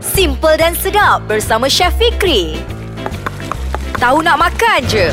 Simple dan sedap bersama Chef Fikri. Tahu nak makan je.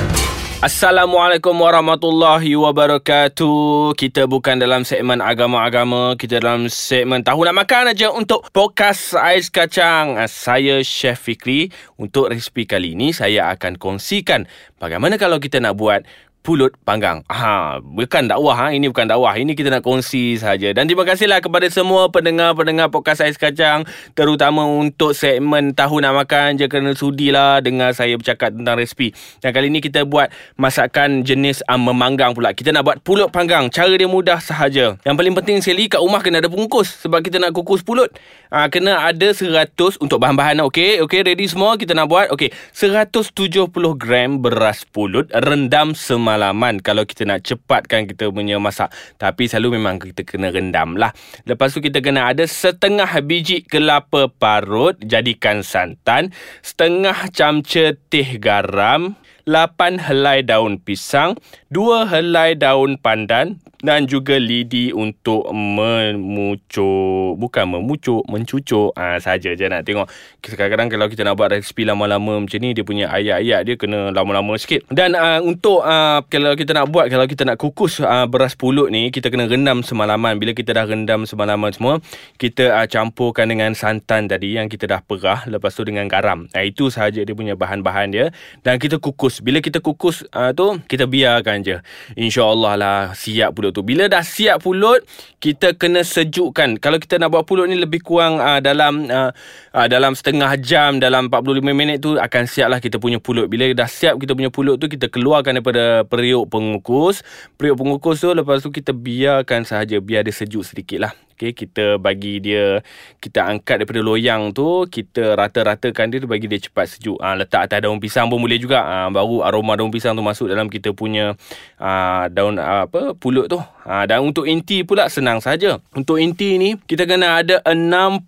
Assalamualaikum warahmatullahi wabarakatuh. Kita bukan dalam segmen agama-agama, kita dalam segmen tahu nak makan aja untuk podcast ais kacang. Saya Chef Fikri. Untuk resipi kali ini saya akan kongsikan bagaimana kalau kita nak buat pulut panggang. Ha, bukan dakwah ha. Ini bukan dakwah. Ini kita nak kongsi saja. Dan terima kasihlah kepada semua pendengar-pendengar podcast Ais Kacang terutama untuk segmen tahu nak makan je kena sudilah dengar saya bercakap tentang resipi. Dan kali ini kita buat masakan jenis um, memanggang pula. Kita nak buat pulut panggang. Cara dia mudah sahaja. Yang paling penting sekali kat rumah kena ada pengukus sebab kita nak kukus pulut. Ha, kena ada 100 untuk bahan-bahan okey. Okey, ready semua kita nak buat. Okey, 170 gram beras pulut rendam semalam pengalaman kalau kita nak cepatkan kita punya masak. Tapi selalu memang kita kena rendam lah. Lepas tu kita kena ada setengah biji kelapa parut jadikan santan. Setengah camca teh garam. 8 helai daun pisang, 2 helai daun pandan dan juga lidi untuk memucuk. Bukan memucuk, mencucuk. Ah ha, saja je nak tengok. Kadang-kadang kalau kita nak buat resipi lama-lama macam ni, dia punya ayat-ayat dia kena lama-lama sikit. Dan uh, untuk uh, kalau kita nak buat, kalau kita nak kukus uh, beras pulut ni, kita kena rendam semalaman. Bila kita dah rendam semalaman semua, kita uh, campurkan dengan santan tadi yang kita dah perah. Lepas tu dengan garam. Nah, itu sahaja dia punya bahan-bahan dia. Dan kita kukus bila kita kukus uh, tu kita biarkan je. Insyaallah lah siap pulut tu. Bila dah siap pulut kita kena sejukkan. Kalau kita nak buat pulut ni lebih kurang uh, dalam uh, uh, dalam setengah jam dalam 45 minit tu akan siap lah kita punya pulut. Bila dah siap kita punya pulut tu kita keluarkan daripada periuk pengukus. Periuk pengukus tu lepas tu kita biarkan sahaja biar dia sejuk sedikit lah Okay, kita bagi dia kita angkat daripada loyang tu kita rata-ratakan dia bagi dia cepat sejuk. Ha, letak atas daun pisang pun boleh juga. Ha, baru aroma daun pisang tu masuk dalam kita punya ha, daun apa pulut tu. Ha, dan untuk inti pula senang saja. Untuk inti ni kita kena ada 60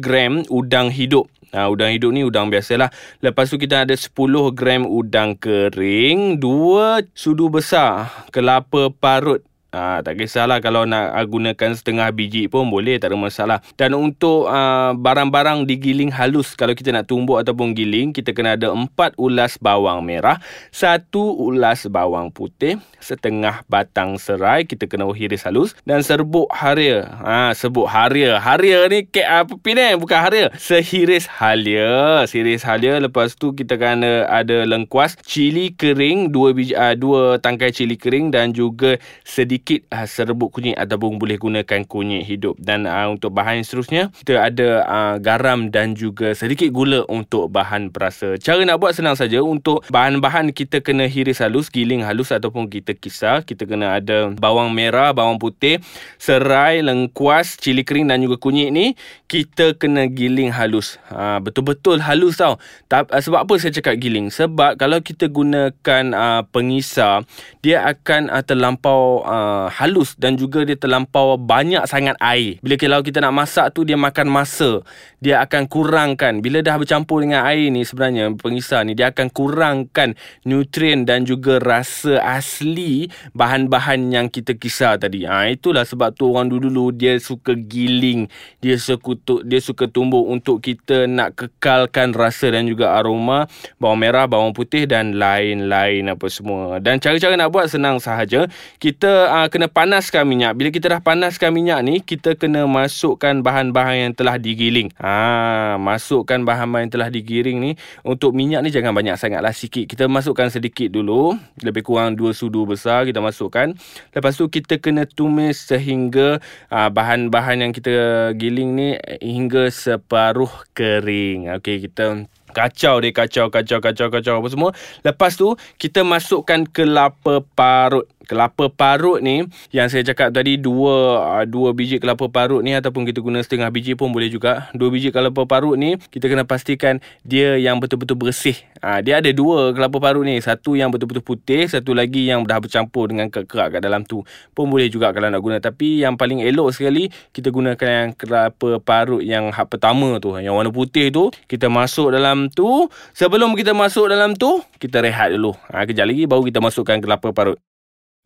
gram udang hidup. Ha, udang hidup ni udang biasalah. Lepas tu kita ada 10 gram udang kering, 2 sudu besar kelapa parut Ha, tak kisahlah kalau nak uh, gunakan setengah biji pun boleh tak ada masalah. Dan untuk uh, barang-barang digiling halus kalau kita nak tumbuk ataupun giling kita kena ada 4 ulas bawang merah, 1 ulas bawang putih, setengah batang serai kita kena hiris halus dan serbuk haria. Ha serbuk haria. Haria ni kek apa pinang bukan haria. Sehiris halia, sehiris halia lepas tu kita kena ada lengkuas, cili kering, 2 biji uh, 2 tangkai cili kering dan juga sedikit sedikit uh, serbuk kunyit ataupun boleh gunakan kunyit hidup dan uh, untuk bahan seterusnya kita ada uh, garam dan juga sedikit gula untuk bahan perasa. Cara nak buat senang saja untuk bahan-bahan kita kena hiris halus, giling halus ataupun kita kisar. Kita kena ada bawang merah, bawang putih, serai, lengkuas, cili kering dan juga kunyit ni kita kena giling halus. Uh, betul-betul halus tau. Uh, sebab apa saya cakap giling? Sebab kalau kita gunakan uh, pengisar dia akan uh, terlampau uh, Uh, halus dan juga dia terlampau banyak sangat air. Bila kalau kita nak masak tu dia makan masa. Dia akan kurangkan bila dah bercampur dengan air ni sebenarnya pengisar ni dia akan kurangkan nutrien dan juga rasa asli bahan-bahan yang kita kisar tadi. Ha itulah sebab tu orang dulu-dulu dia suka giling, dia suka dia suka tumbuk untuk kita nak kekalkan rasa dan juga aroma bawang merah, bawang putih dan lain-lain apa semua. Dan cara-cara nak buat senang sahaja. Kita uh, kena panaskan minyak. Bila kita dah panaskan minyak ni, kita kena masukkan bahan-bahan yang telah digiling. Ha, masukkan bahan-bahan yang telah digiring ni. Untuk minyak ni jangan banyak sangatlah sikit. Kita masukkan sedikit dulu. Lebih kurang dua sudu besar kita masukkan. Lepas tu kita kena tumis sehingga uh, bahan-bahan yang kita giling ni hingga separuh kering. Okey, kita kacau dia kacau kacau kacau kacau apa semua lepas tu kita masukkan kelapa parut kelapa parut ni yang saya cakap tadi dua ah, dua biji kelapa parut ni ataupun kita guna setengah biji pun boleh juga. Dua biji kelapa parut ni kita kena pastikan dia yang betul-betul bersih. Ha, dia ada dua kelapa parut ni. Satu yang betul-betul putih satu lagi yang dah bercampur dengan kerak kat dalam tu. Pun boleh juga kalau nak guna. Tapi yang paling elok sekali kita gunakan yang kelapa parut yang hak pertama tu. Yang warna putih tu kita masuk dalam tu. Sebelum kita masuk dalam tu kita rehat dulu. Ha, kejap lagi baru kita masukkan kelapa parut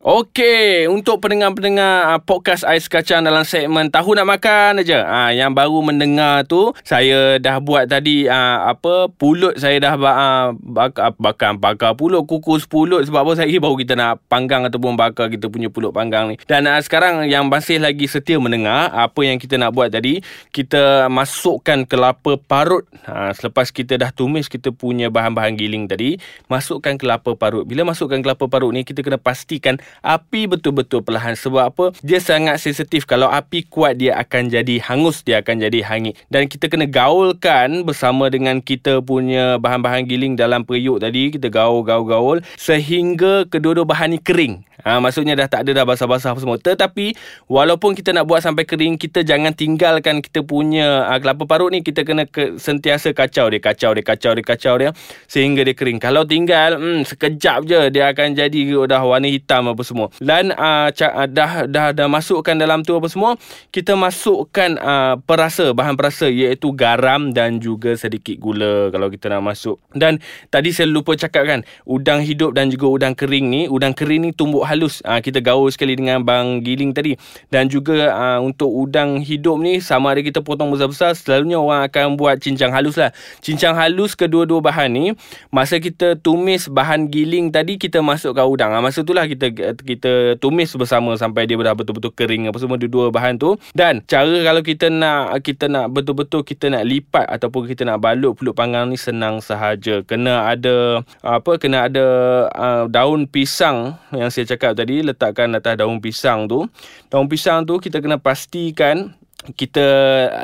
Okey, untuk pendengar-pendengar uh, podcast Ais Kacang dalam segmen Tahu Nak Makan aja. Ah uh, yang baru mendengar tu, saya dah buat tadi uh, apa pulut saya dah uh, bakar bakar bakar pulut, kukus pulut sebab apa saya baru kita nak panggang ataupun bakar kita punya pulut panggang ni. Dan uh, sekarang yang masih lagi setia mendengar apa yang kita nak buat tadi, kita masukkan kelapa parut. Uh, selepas kita dah tumis kita punya bahan-bahan giling tadi, masukkan kelapa parut. Bila masukkan kelapa parut ni kita kena pastikan api betul-betul perlahan sebab apa dia sangat sensitif kalau api kuat dia akan jadi hangus dia akan jadi hangit dan kita kena gaulkan bersama dengan kita punya bahan-bahan giling dalam periuk tadi kita gaul-gaul-gaul sehingga kedua-dua bahan ni kering Ha, maksudnya dah tak ada dah basah-basah semua. Tetapi walaupun kita nak buat sampai kering, kita jangan tinggalkan kita punya uh, kelapa parut ni. Kita kena ke, sentiasa kacau dia, kacau dia, kacau dia, kacau dia sehingga dia kering. Kalau tinggal, hmm, sekejap je dia akan jadi dah warna hitam apa semua. Dan uh, dah, dah dah dah masukkan dalam tu apa semua, kita masukkan uh, perasa, bahan perasa iaitu garam dan juga sedikit gula kalau kita nak masuk. Dan tadi saya lupa cakap kan, udang hidup dan juga udang kering ni, udang kering ni tumbuk halus uh, kita gaul sekali dengan bang giling tadi dan juga uh, untuk udang hidup ni sama ada kita potong besar-besar selalunya orang akan buat cincang halus lah cincang halus kedua-dua bahan ni masa kita tumis bahan giling tadi kita masukkan udang uh, masa itulah kita kita tumis bersama sampai dia dah betul-betul kering apa semua dua-dua bahan tu dan cara kalau kita nak kita nak betul-betul kita nak lipat ataupun kita nak balut pulut panggang ni senang sahaja kena ada apa kena ada uh, daun pisang yang saya cakap cakap tadi letakkan atas daun pisang tu. Daun pisang tu kita kena pastikan kita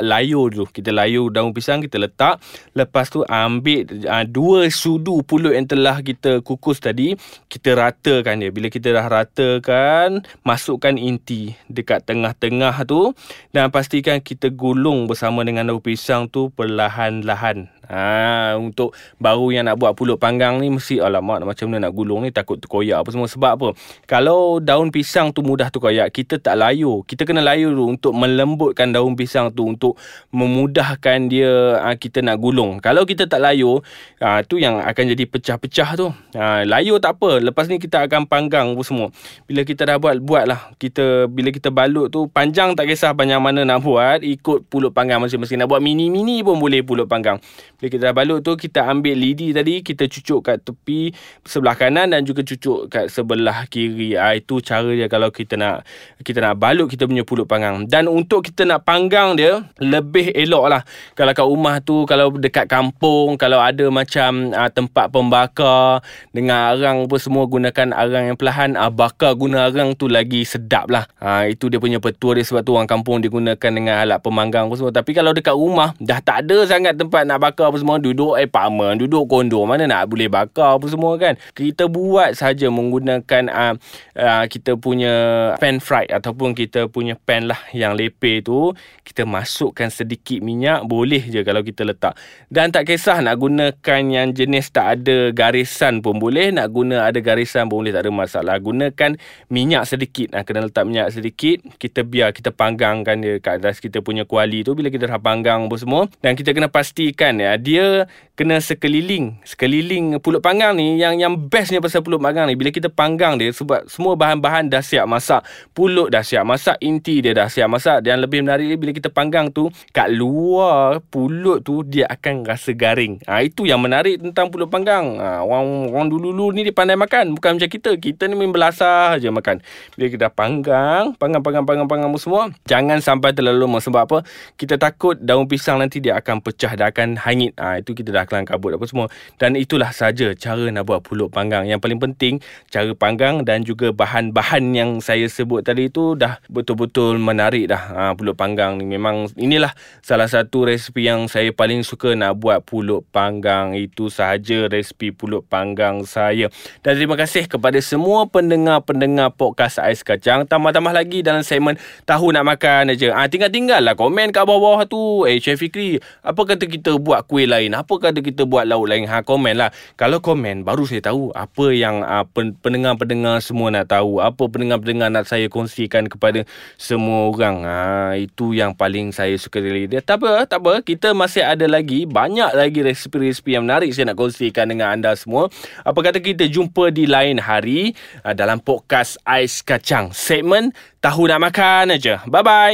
layur dulu kita layur daun pisang kita letak. Lepas tu ambil uh, dua sudu pulut yang telah kita kukus tadi kita ratakan dia. Bila kita dah ratakan masukkan inti dekat tengah-tengah tu. Dan pastikan kita gulung bersama dengan daun pisang tu perlahan-lahan. Ha, untuk baru yang nak buat pulut panggang ni mesti alamak macam mana nak gulung ni? Takut terkoyak apa semua. Sebab apa? Kalau daun pisang tu mudah terkoyak kita tak layur kita kena layur dulu untuk melembutkan daun pisang tu untuk memudahkan dia ha, kita nak gulung. Kalau kita tak layur ha, tu yang akan jadi pecah-pecah tu. Ha, layur tak apa. Lepas ni kita akan panggang apa semua. Bila kita dah buat buat lah kita bila kita balut tu panjang tak kisah panjang mana nak buat ikut pulut panggang masing-masing. Nak buat mini-mini pun boleh pulut panggang. Bila kita dah balut tu kita ambil lidi tadi kita cucuk kat tepi sebelah kanan dan juga cucuk kat sebelah kiri. Ah itu cara dia kalau kita nak kita nak balut kita punya pulut panggang. Dan untuk kita nak panggang dia lebih elok lah. Kalau kat rumah tu kalau dekat kampung kalau ada macam ah, tempat pembakar dengan arang apa semua gunakan arang yang perlahan. Ah, bakar guna arang tu lagi sedap lah. Ah, itu dia punya petua dia sebab tu orang kampung dia gunakan dengan alat pemanggang apa semua. Tapi kalau dekat rumah dah tak ada sangat tempat nak bakar apa semua. Duduk apartment duduk kondo mana nak boleh bakar apa semua kan. Kita buat saja menggunakan uh, uh, kita punya pan fried ataupun kita punya pan lah yang lepeh tu kita masukkan sedikit minyak boleh je kalau kita letak. Dan tak kisah nak gunakan yang jenis tak ada garisan pun boleh nak guna ada garisan pun boleh tak ada masalah. Gunakan minyak sedikit. Nah, kena letak minyak sedikit kita biar kita panggangkan dia kat atas kita punya kuali tu. Bila kita dah panggang apa semua dan kita kena pastikan ya dia kena sekeliling sekeliling pulut panggang ni yang yang bestnya pasal pulut panggang ni. Bila kita panggang dia sebab semua bahan-bahan dah siap masak. Pulut dah siap masak inti dia dah siap masak dan lebih menarik bila kita panggang tu kat luar pulut tu dia akan rasa garing. Ha, itu yang menarik tentang pulut panggang. Ha, orang orang dulu-dulu ni dia pandai makan. Bukan macam kita. Kita ni main belasah je makan. Bila kita panggang panggang panggang panggang panggang semua jangan sampai terlalu lama. Sebab apa? Kita takut daun pisang nanti dia akan pecah dia akan hangit. Ha, itu kita dah kelang kabut apa semua. Dan itulah saja cara nak buat pulut panggang. Yang paling penting cara panggang dan juga bahan-bahan yang saya sebut tadi itu dah betul-betul menarik dah ha, pulut panggang ni memang inilah salah satu resipi yang saya paling suka nak buat pulut panggang itu sahaja resipi pulut panggang saya dan terima kasih kepada semua pendengar-pendengar podcast Ais Kacang tambah-tambah lagi dalam segmen tahu nak makan aja ha, tinggal-tinggal lah komen kat bawah tu eh Chef Fikri apa kata kita buat kuih lain apa kata kita buat lauk lain. Ha, komen lah. Kalau komen, baru saya tahu apa yang uh, pendengar-pendengar semua nak tahu. Apa pendengar-pendengar nak saya kongsikan kepada semua orang. Ha, itu yang paling saya suka dari dia. Tak apa, tak apa. Kita masih ada lagi, banyak lagi resipi-resipi yang menarik saya nak kongsikan dengan anda semua. Apa kata kita jumpa di lain hari uh, dalam podcast Ais Kacang. Segmen Tahu Nak Makan aja. Bye-bye.